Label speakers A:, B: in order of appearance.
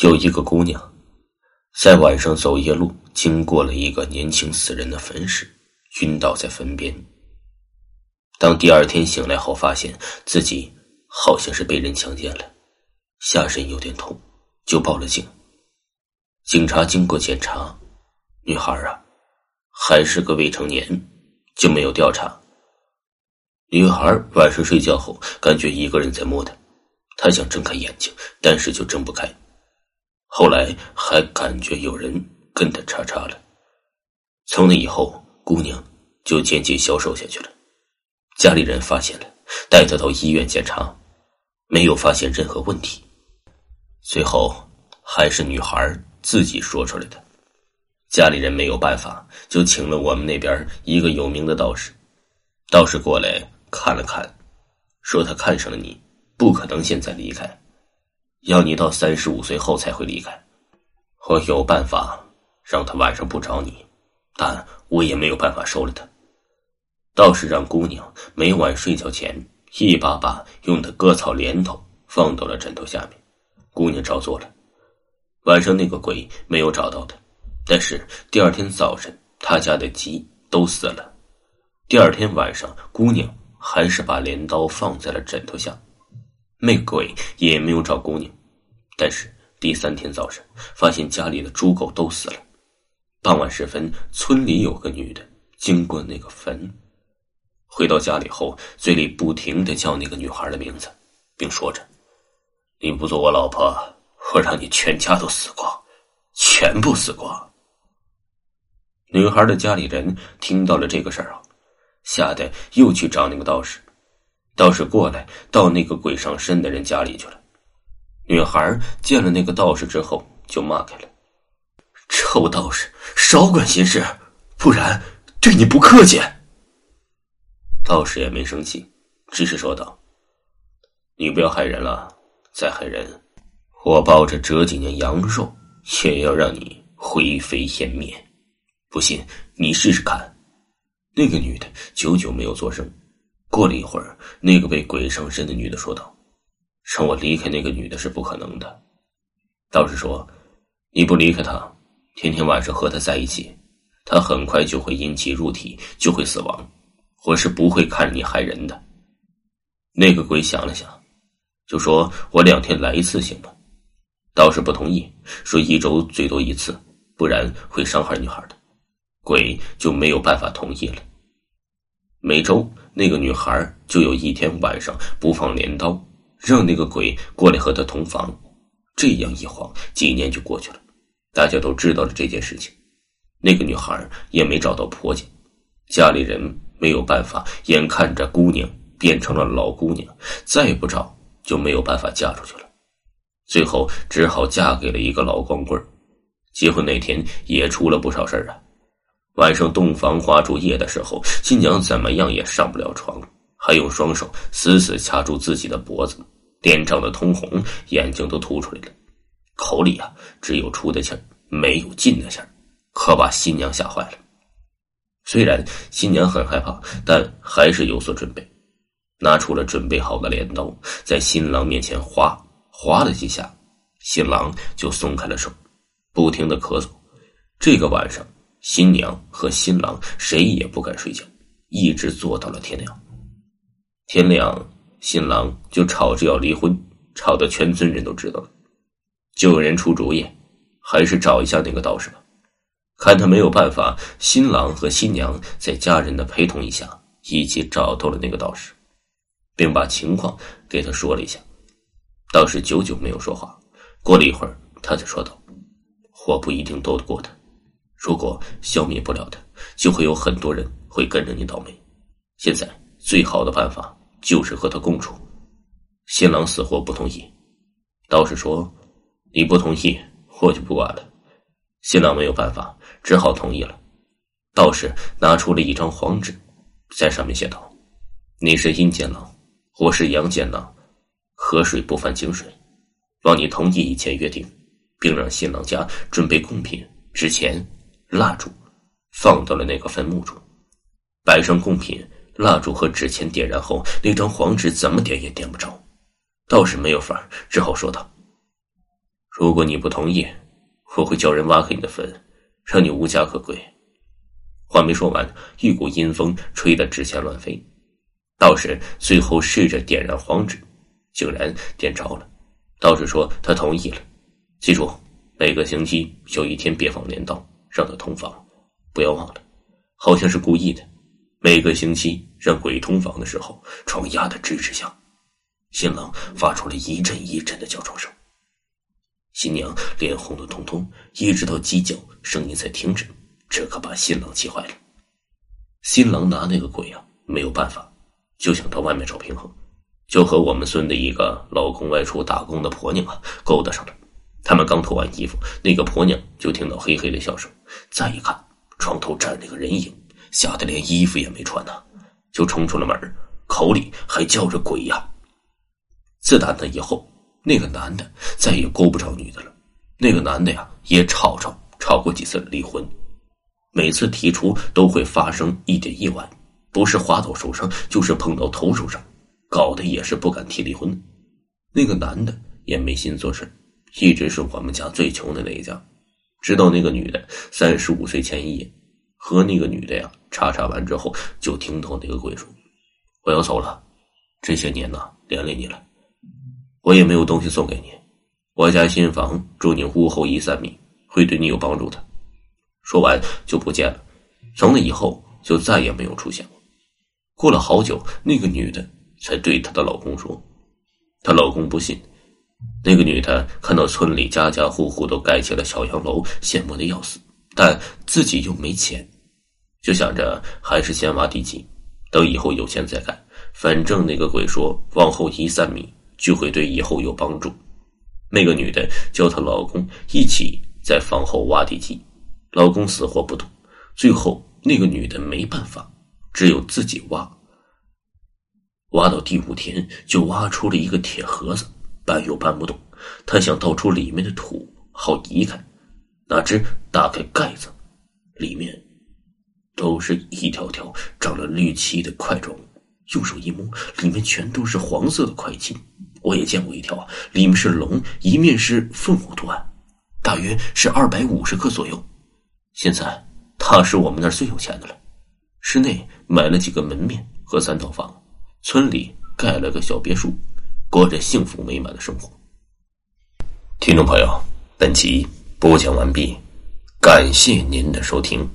A: 有一个姑娘，在晚上走夜路，经过了一个年轻死人的坟时，晕倒在坟边。当第二天醒来后，发现自己好像是被人强奸了，下身有点痛，就报了警。警察经过检查，女孩啊，还是个未成年，就没有调查。女孩晚上睡觉后，感觉一个人在摸她。她想睁开眼睛，但是就睁不开。后来还感觉有人跟他叉叉了。从那以后，姑娘就渐渐消瘦下去了。家里人发现了，带她到医院检查，没有发现任何问题。最后还是女孩自己说出来的。家里人没有办法，就请了我们那边一个有名的道士。道士过来看了看，说他看上了你。不可能现在离开，要你到三十五岁后才会离开。我有办法让他晚上不找你，但我也没有办法收了他。倒是让姑娘每晚睡觉前一把把用的割草镰头放到了枕头下面。姑娘照做了，晚上那个鬼没有找到他，但是第二天早晨他家的鸡都死了。第二天晚上，姑娘还是把镰刀放在了枕头下。那鬼也没有找姑娘，但是第三天早上发现家里的猪狗都死了。傍晚时分，村里有个女的经过那个坟，回到家里后，嘴里不停的叫那个女孩的名字，并说着：“你不做我老婆，我让你全家都死光，全部死光。”女孩的家里人听到了这个事儿啊，吓得又去找那个道士。道士过来，到那个鬼上身的人家里去了。女孩见了那个道士之后，就骂开了：“臭道士，少管闲事，不然对你不客气。”道士也没生气，只是说道：“你不要害人了，再害人，我抱着折几年阳寿，也要让你灰飞烟灭。不信你试试看。”那个女的久久没有作声。过了一会儿，那个被鬼上身的女的说道：“让我离开那个女的是不可能的。”道士说：“你不离开她，天天晚上和她在一起，她很快就会阴气入体，就会死亡。我是不会看你害人的。”那个鬼想了想，就说：“我两天来一次行吗？”道士不同意，说：“一周最多一次，不然会伤害女孩的。”鬼就没有办法同意了。每周那个女孩就有一天晚上不放镰刀，让那个鬼过来和她同房。这样一晃，几年就过去了。大家都知道了这件事情，那个女孩也没找到婆家，家里人没有办法，眼看着姑娘变成了老姑娘，再不找就没有办法嫁出去了。最后只好嫁给了一个老光棍结婚那天也出了不少事儿啊。晚上洞房花烛夜的时候，新娘怎么样也上不了床，还用双手死死掐住自己的脖子，脸涨得通红，眼睛都凸出来了，口里啊只有出的气，没有进的气，可把新娘吓坏了。虽然新娘很害怕，但还是有所准备，拿出了准备好的镰刀，在新郎面前划划了几下，新郎就松开了手，不停的咳嗽。这个晚上。新娘和新郎谁也不敢睡觉，一直坐到了天亮。天亮，新郎就吵着要离婚，吵得全村人都知道了。就有人出主意，还是找一下那个道士吧，看他没有办法。新郎和新娘在家人的陪同一下，一起找到了那个道士，并把情况给他说了一下。道士久久没有说话，过了一会儿，他才说道：“我不一定斗得过他。”如果消灭不了他，就会有很多人会跟着你倒霉。现在最好的办法就是和他共处。新郎死活不同意，道士说：“你不同意，我就不管了。新郎没有办法，只好同意了。道士拿出了一张黄纸，在上面写道：“你是阴间郎，我是阳间郎，河水不犯井水。望你同意以前约定，并让新郎家准备贡品、纸钱、蜡烛，放到了那个坟墓中。摆上贡品、蜡烛和纸钱，点燃后，那张黄纸怎么点也点不着。道士没有法，只好说道：‘如果你不同意，我会叫人挖开你的坟，让你无家可归。’”话没说完，一股阴风吹得纸钱乱飞。道士最后试着点燃黄纸，竟然点着了。道士说：“他同意了，记住，每个星期有一天别放镰刀，让他通房，不要忘了。好像是故意的。每个星期让鬼通房的时候，床压得吱吱响，新郎发出了一阵一阵的叫床声。新娘脸红的通通，一直到鸡叫声音才停止。”这可把新郎气坏了。新郎拿那个鬼啊没有办法，就想到外面找平衡，就和我们村的一个老公外出打工的婆娘啊勾搭上了。他们刚脱完衣服，那个婆娘就听到嘿嘿的笑声，再一看床头站着个人影，吓得连衣服也没穿呢，就冲出了门，口里还叫着鬼呀。自打那以后，那个男的再也勾不着女的了。那个男的呀也吵吵吵过几次离婚。每次提出都会发生一点意外，不是滑倒受伤，就是碰到头受伤，搞得也是不敢提离婚。那个男的也没心做事，一直是我们家最穷的那一家。直到那个女的三十五岁前一夜，和那个女的呀叉叉完之后，就听到那个鬼说：“我要走了，这些年呢连累你了，我也没有东西送给你。我家新房住你屋后一三米，会对你有帮助的。”说完就不见了，从那以后就再也没有出现过。过了好久，那个女的才对她的老公说：“她老公不信。”那个女的看到村里家家户户都盖起了小洋楼，羡慕的要死，但自己又没钱，就想着还是先挖地基，等以后有钱再盖。反正那个鬼说往后移三米就会对以后有帮助。那个女的叫她老公一起在房后挖地基。老公死活不动，最后那个女的没办法，只有自己挖。挖到第五天，就挖出了一个铁盒子，搬又搬不动。他想倒出里面的土，好移开。哪知打开盖子，里面都是一条条长了绿漆的块状物。用手一摸，里面全都是黄色的块金。我也见过一条啊，里面是龙，一面是凤凰图案，大约是二百五十克左右。现在他是我们那儿最有钱的了，室内买了几个门面和三套房，村里盖了个小别墅，过着幸福美满的生活。听众朋友，本集播讲完毕，感谢您的收听。